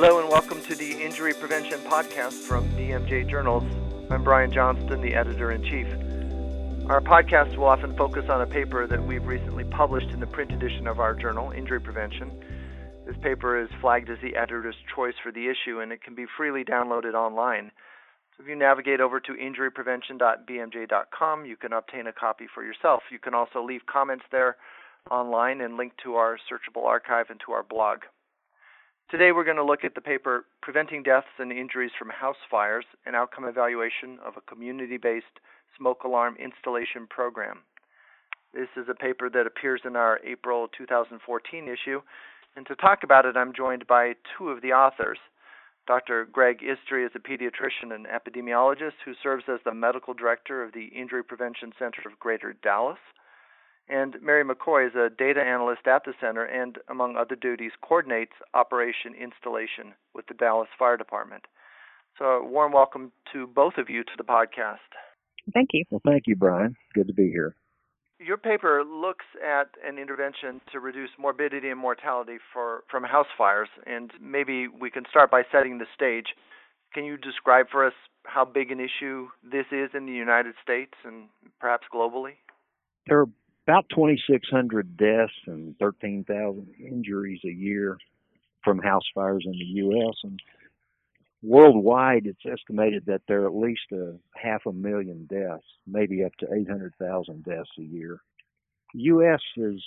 Hello and welcome to the Injury Prevention Podcast from BMJ Journals. I'm Brian Johnston, the editor in chief. Our podcast will often focus on a paper that we've recently published in the print edition of our journal, Injury Prevention. This paper is flagged as the editor's choice for the issue and it can be freely downloaded online. So if you navigate over to injuryprevention.bmj.com, you can obtain a copy for yourself. You can also leave comments there online and link to our searchable archive and to our blog. Today we're going to look at the paper Preventing Deaths and Injuries from House Fires An Outcome Evaluation of a Community Based Smoke Alarm Installation Program. This is a paper that appears in our April 2014 issue, and to talk about it, I'm joined by two of the authors. Dr. Greg Istre is a pediatrician and epidemiologist who serves as the medical director of the Injury Prevention Center of Greater Dallas. And Mary McCoy is a data analyst at the center and, among other duties, coordinates operation installation with the Dallas Fire Department. So, a warm welcome to both of you to the podcast. Thank you. Well, thank you, Brian. Good to be here. Your paper looks at an intervention to reduce morbidity and mortality for, from house fires, and maybe we can start by setting the stage. Can you describe for us how big an issue this is in the United States and perhaps globally? There are about 2,600 deaths and 13,000 injuries a year from house fires in the U.S. and worldwide it's estimated that there are at least a half a million deaths, maybe up to 800,000 deaths a year. The U.S. has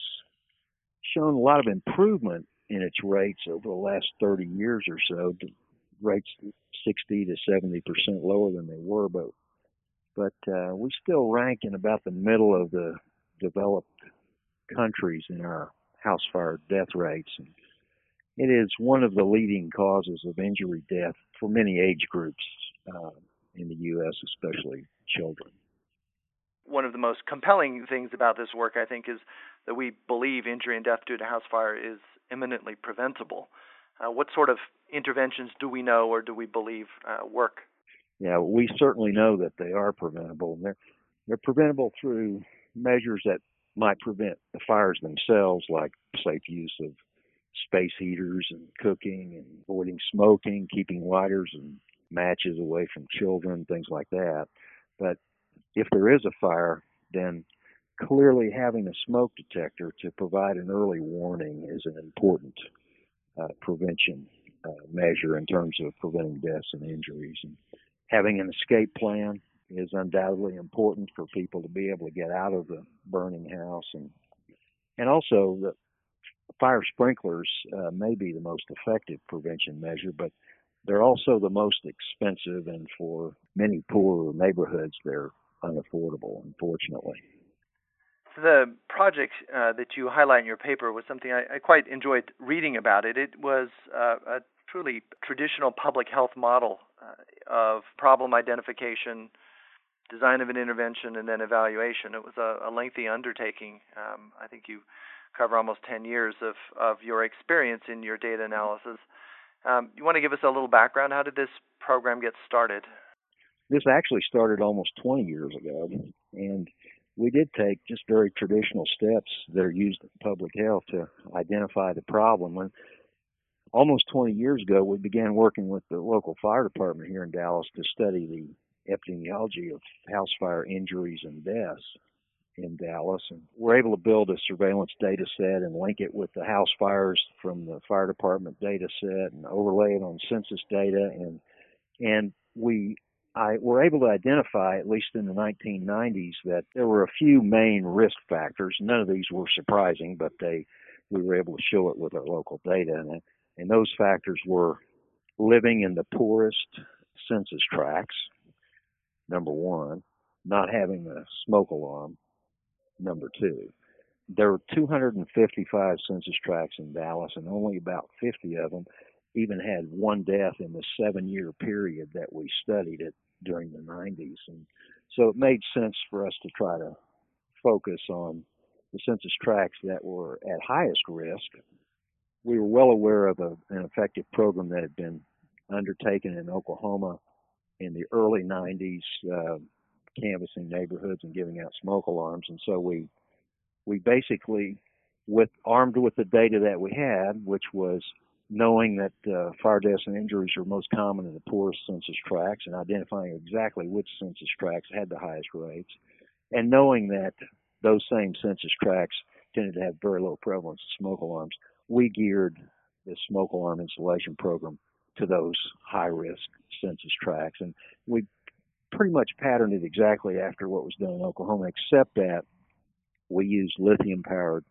shown a lot of improvement in its rates over the last 30 years or so. Rates 60 to 70 percent lower than they were, but but uh, we still rank in about the middle of the developed countries in our house fire death rates. And it is one of the leading causes of injury death for many age groups uh, in the U.S., especially children. One of the most compelling things about this work, I think, is that we believe injury and death due to house fire is imminently preventable. Uh, what sort of interventions do we know or do we believe uh, work? Yeah, we certainly know that they are preventable. And they're, they're preventable through measures that might prevent the fires themselves, like safe use of space heaters and cooking and avoiding smoking, keeping lighters and matches away from children, things like that. But if there is a fire, then clearly having a smoke detector to provide an early warning is an important uh, prevention uh, measure in terms of preventing deaths and injuries. And having an escape plan is undoubtedly important for people to be able to get out of the burning house and and also the fire sprinklers uh, may be the most effective prevention measure, but they're also the most expensive, and for many poorer neighborhoods, they're unaffordable, unfortunately. The project uh, that you highlight in your paper was something I, I quite enjoyed reading about it. It was uh, a truly traditional public health model uh, of problem identification, design of an intervention, and then evaluation. It was a, a lengthy undertaking. Um, I think you cover almost 10 years of, of your experience in your data analysis. Um, you want to give us a little background? How did this program get started? This actually started almost 20 years ago, and we did take just very traditional steps that are used in public health to identify the problem. When almost 20 years ago, we began working with the local fire department here in Dallas to study the epidemiology of house fire injuries and deaths in Dallas. And we're able to build a surveillance data set and link it with the house fires from the fire department data set and overlay it on census data. And, and we I were able to identify, at least in the 1990s, that there were a few main risk factors. None of these were surprising, but they we were able to show it with our local data, and, and those factors were living in the poorest census tracts, number one, not having a smoke alarm, number two. There were 255 census tracts in Dallas, and only about 50 of them even had one death in the seven year period that we studied it during the 90s. And so it made sense for us to try to focus on the census tracts that were at highest risk. We were well aware of a, an effective program that had been undertaken in Oklahoma in the early 90s, uh, canvassing neighborhoods and giving out smoke alarms. And so we we basically, with armed with the data that we had, which was knowing that uh, fire deaths and injuries are most common in the poorest census tracts and identifying exactly which census tracts had the highest rates, and knowing that those same census tracts tended to have very low prevalence of smoke alarms, we geared the smoke alarm installation program to those high risk census tracts. And we pretty much patterned it exactly after what was done in Oklahoma, except that we used lithium powered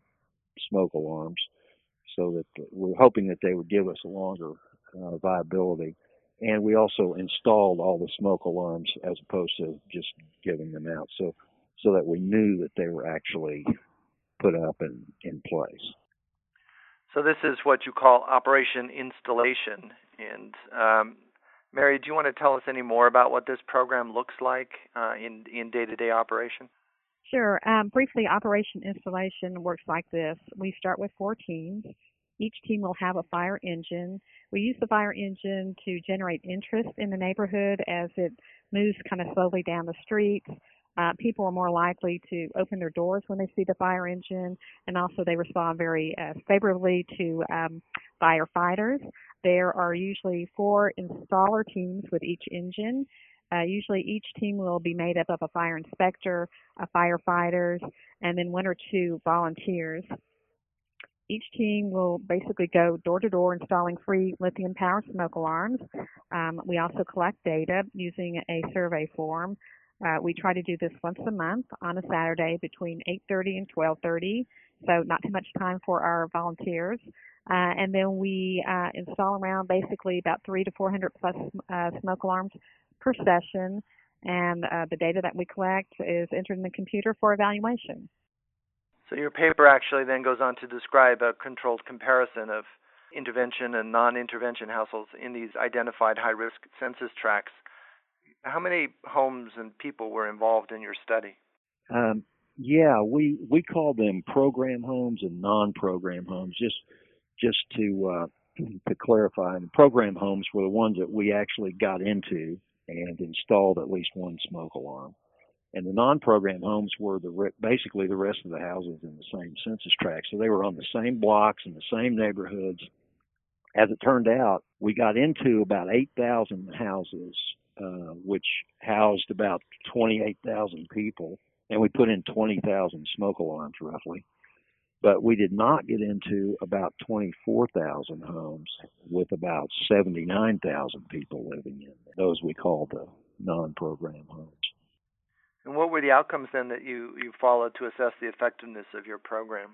smoke alarms so that we're hoping that they would give us a longer uh, viability. And we also installed all the smoke alarms as opposed to just giving them out, so so that we knew that they were actually put up and in place. So this is what you call Operation Installation. And um, Mary, do you want to tell us any more about what this program looks like uh, in in day-to-day operation? Sure. Um, briefly, Operation Installation works like this. We start with four teams. Each team will have a fire engine. We use the fire engine to generate interest in the neighborhood as it moves kind of slowly down the streets. Uh, people are more likely to open their doors when they see the fire engine, and also they respond very uh, favorably to um, firefighters. There are usually four installer teams with each engine. Uh, usually each team will be made up of a fire inspector, a firefighters, and then one or two volunteers. Each team will basically go door to door installing free lithium power smoke alarms. Um, we also collect data using a survey form. Uh, we try to do this once a month on a Saturday between 8:30 and 12:30, so not too much time for our volunteers. Uh, and then we uh, install around basically about three to 400 plus uh, smoke alarms per session, and uh, the data that we collect is entered in the computer for evaluation. So your paper actually then goes on to describe a controlled comparison of intervention and non-intervention households in these identified high-risk census tracts. How many homes and people were involved in your study? Um, yeah, we we call them program homes and non-program homes. Just just to uh, to clarify, and program homes were the ones that we actually got into and installed at least one smoke alarm. And the non-program homes were the re- basically the rest of the houses in the same census tract. So they were on the same blocks in the same neighborhoods. As it turned out, we got into about 8,000 houses, uh, which housed about 28,000 people, and we put in 20,000 smoke alarms roughly. But we did not get into about 24,000 homes with about 79,000 people living in those we call the non-program homes. And what were the outcomes then that you, you followed to assess the effectiveness of your program?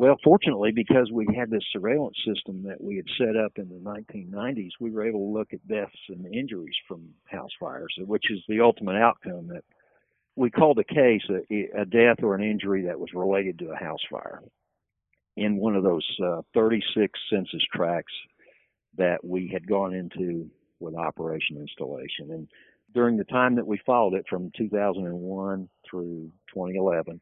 Well, fortunately, because we had this surveillance system that we had set up in the 1990s, we were able to look at deaths and injuries from house fires, which is the ultimate outcome that we called a case a, a death or an injury that was related to a house fire in one of those uh, 36 census tracts that we had gone into with operation installation. And during the time that we followed it from 2001 through 2011,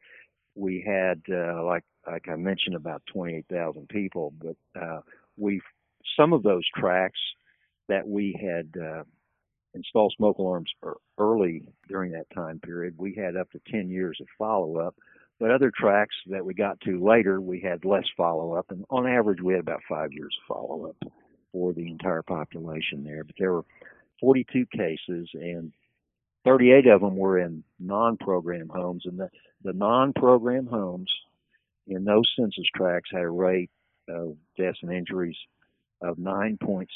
we had, uh, like like I mentioned, about 28,000 people. But uh, we some of those tracts that we had uh, installed smoke alarms early during that time period, we had up to 10 years of follow up. But other tracks that we got to later, we had less follow up, and on average, we had about five years of follow up for the entire population there. But there were 42 cases, and 38 of them were in non-program homes, and the, the non-program homes in those census tracts had a rate of deaths and injuries of 9.6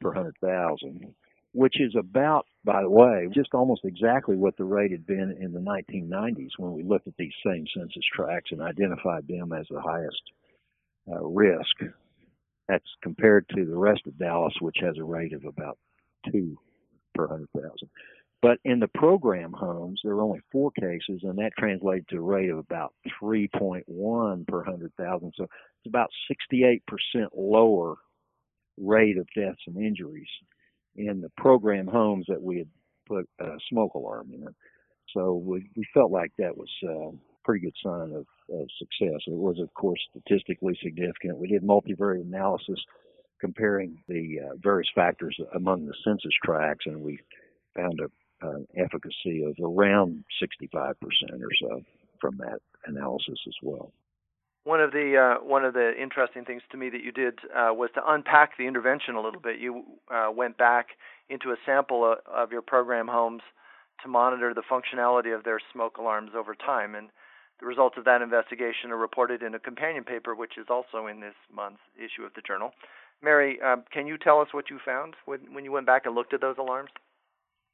per 100,000, which is about, by the way, just almost exactly what the rate had been in the 1990s when we looked at these same census tracts and identified them as the highest uh, risk. That's compared to the rest of Dallas, which has a rate of about two per 100,000. But in the program homes, there were only four cases, and that translated to a rate of about 3.1 per 100,000. So it's about 68% lower rate of deaths and injuries in the program homes that we had put a smoke alarm in. So we, we felt like that was a pretty good sign of, of success. It was, of course, statistically significant. We did multivariate analysis comparing the uh, various factors among the census tracts, and we found a an efficacy of around 65% or so from that analysis as well. One of the uh, one of the interesting things to me that you did uh, was to unpack the intervention a little bit. You uh, went back into a sample of, of your program homes to monitor the functionality of their smoke alarms over time, and the results of that investigation are reported in a companion paper, which is also in this month's issue of the journal. Mary, um, can you tell us what you found when, when you went back and looked at those alarms?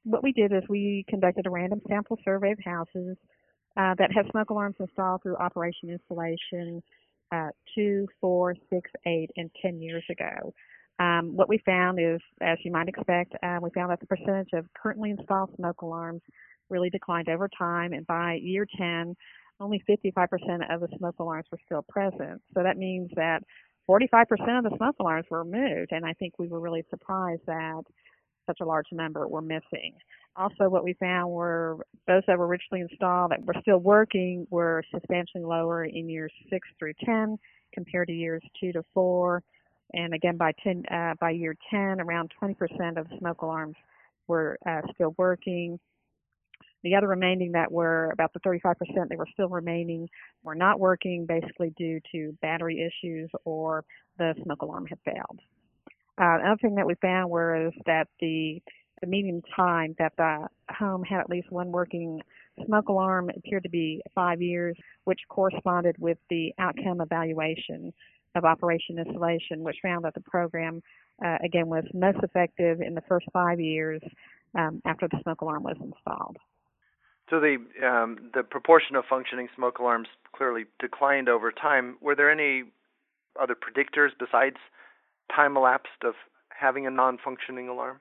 What we did is we conducted a random sample survey of houses uh, that have smoke alarms installed through Operation Installation uh, two, four, six, eight, and 10 years ago. Um, what we found is, as you might expect, uh, we found that the percentage of currently installed smoke alarms really declined over time, and by year 10, only 55% of the smoke alarms were still present. So that means that 45% of the smoke alarms were removed, and I think we were really surprised that such a large number were missing. Also, what we found were those that were originally installed that were still working were substantially lower in years 6 through 10 compared to years 2 to 4. And again, by 10, uh, by year 10, around 20% of smoke alarms were uh, still working. The other remaining that were about the 35% that were still remaining were not working, basically due to battery issues or the smoke alarm had failed. Uh, another thing that we found was that the the median time that the home had at least one working smoke alarm appeared to be five years, which corresponded with the outcome evaluation of Operation Installation, which found that the program, uh, again, was most effective in the first five years um, after the smoke alarm was installed. So the um, the proportion of functioning smoke alarms clearly declined over time. Were there any other predictors besides time elapsed of having a non-functioning alarm?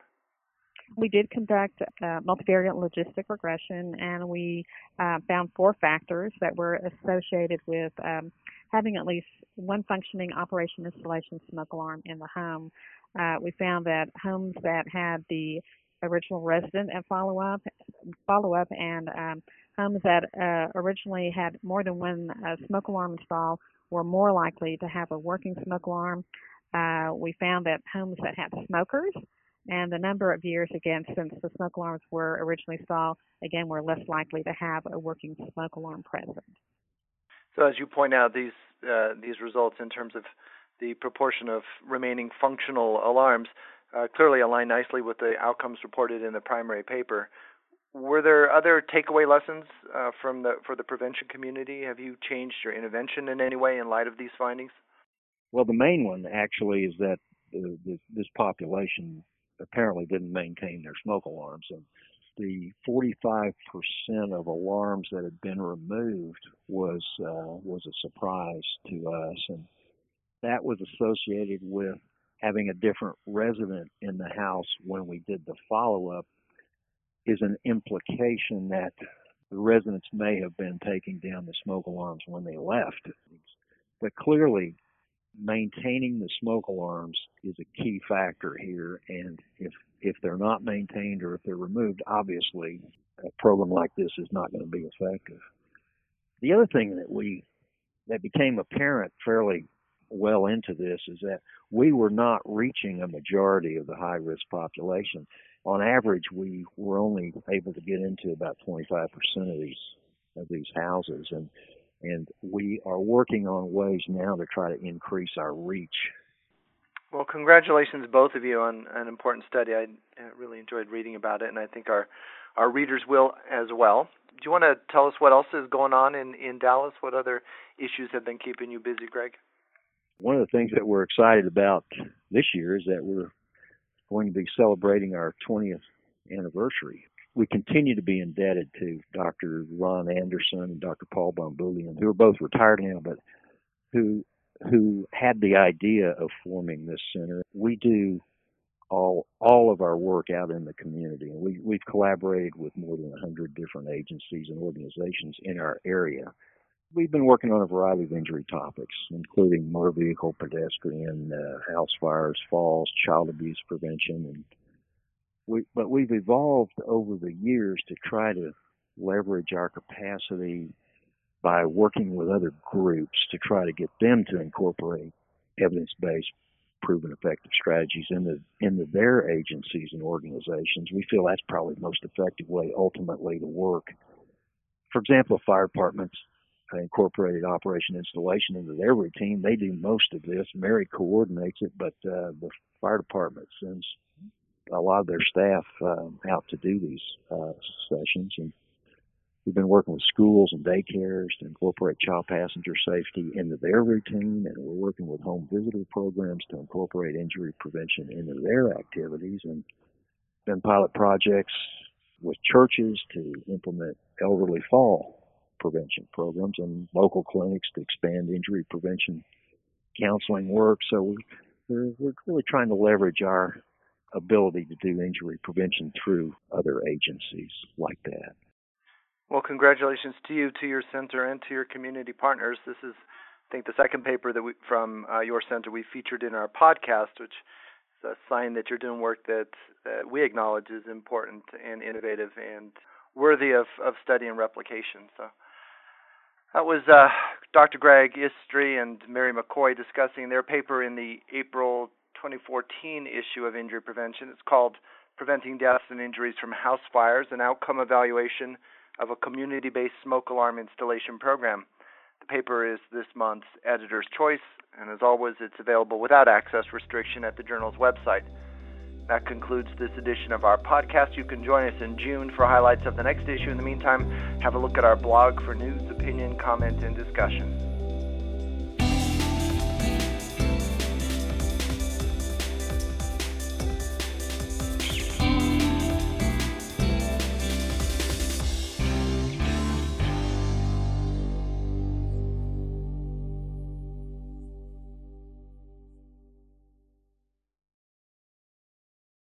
We did conduct uh, multivariate logistic regression, and we uh, found four factors that were associated with um, having at least one functioning operation installation smoke alarm in the home. Uh, we found that homes that had the original resident and follow up, follow up, and um, homes that uh, originally had more than one uh, smoke alarm installed were more likely to have a working smoke alarm. Uh, we found that homes that had smokers and the number of years again since the smoke alarms were originally installed, again, were less likely to have a working smoke alarm present. So, as you point out, these uh, these results in terms of the proportion of remaining functional alarms uh, clearly align nicely with the outcomes reported in the primary paper. Were there other takeaway lessons uh, from the for the prevention community? Have you changed your intervention in any way in light of these findings? Well, the main one actually is that the, this population apparently didn't maintain their smoke alarms, and the 45% of alarms that had been removed was uh, was a surprise to us, and that was associated with having a different resident in the house when we did the follow up. Is an implication that the residents may have been taking down the smoke alarms when they left. But clearly, maintaining the smoke alarms is a key factor here. And if if they're not maintained or if they're removed, obviously a program like this is not going to be effective. The other thing that we that became apparent fairly well into this is that we were not reaching a majority of the high risk population. On average, we were only able to get into about 25% of these of these houses, and and we are working on ways now to try to increase our reach. Well, congratulations, both of you, on an important study. I really enjoyed reading about it, and I think our our readers will as well. Do you want to tell us what else is going on in in Dallas? What other issues have been keeping you busy, Greg? One of the things that we're excited about this year is that we're going to be celebrating our 20th anniversary we continue to be indebted to Dr. Ron Anderson and Dr. Paul Bomboulian, who are both retired now, but who who had the idea of forming this center. We do all all of our work out in the community, and we we've collaborated with more than 100 different agencies and organizations in our area. We've been working on a variety of injury topics, including motor vehicle, pedestrian, uh, house fires, falls, child abuse prevention, and we, but we've evolved over the years to try to leverage our capacity by working with other groups to try to get them to incorporate evidence-based proven effective strategies into into their agencies and organizations. We feel that's probably the most effective way ultimately to work. For example, fire departments incorporated operation installation into their routine. They do most of this. Mary coordinates it, but uh, the fire department sends a lot of their staff um, out to do these uh, sessions. And we've been working with schools and daycares to incorporate child passenger safety into their routine, and we're working with home visitor programs to incorporate injury prevention into their activities. And been pilot projects with churches to implement elderly fall prevention programs and local clinics to expand injury prevention counseling work. So we're, we're really trying to leverage our ability to do injury prevention through other agencies like that. Well, congratulations to you, to your center, and to your community partners. This is, I think, the second paper that we, from uh, your center we featured in our podcast, which is a sign that you're doing work that, that we acknowledge is important and innovative and worthy of, of study and replication. So that was uh, Dr. Greg Istre and Mary McCoy discussing their paper in the April 2014 issue of Injury Prevention. It's called Preventing Deaths and Injuries from House Fires An Outcome Evaluation of a Community Based Smoke Alarm Installation Program. The paper is this month's Editor's Choice, and as always, it's available without access restriction at the journal's website. That concludes this edition of our podcast. You can join us in June for highlights of the next issue. In the meantime, have a look at our blog for news, opinion, comment, and discussion.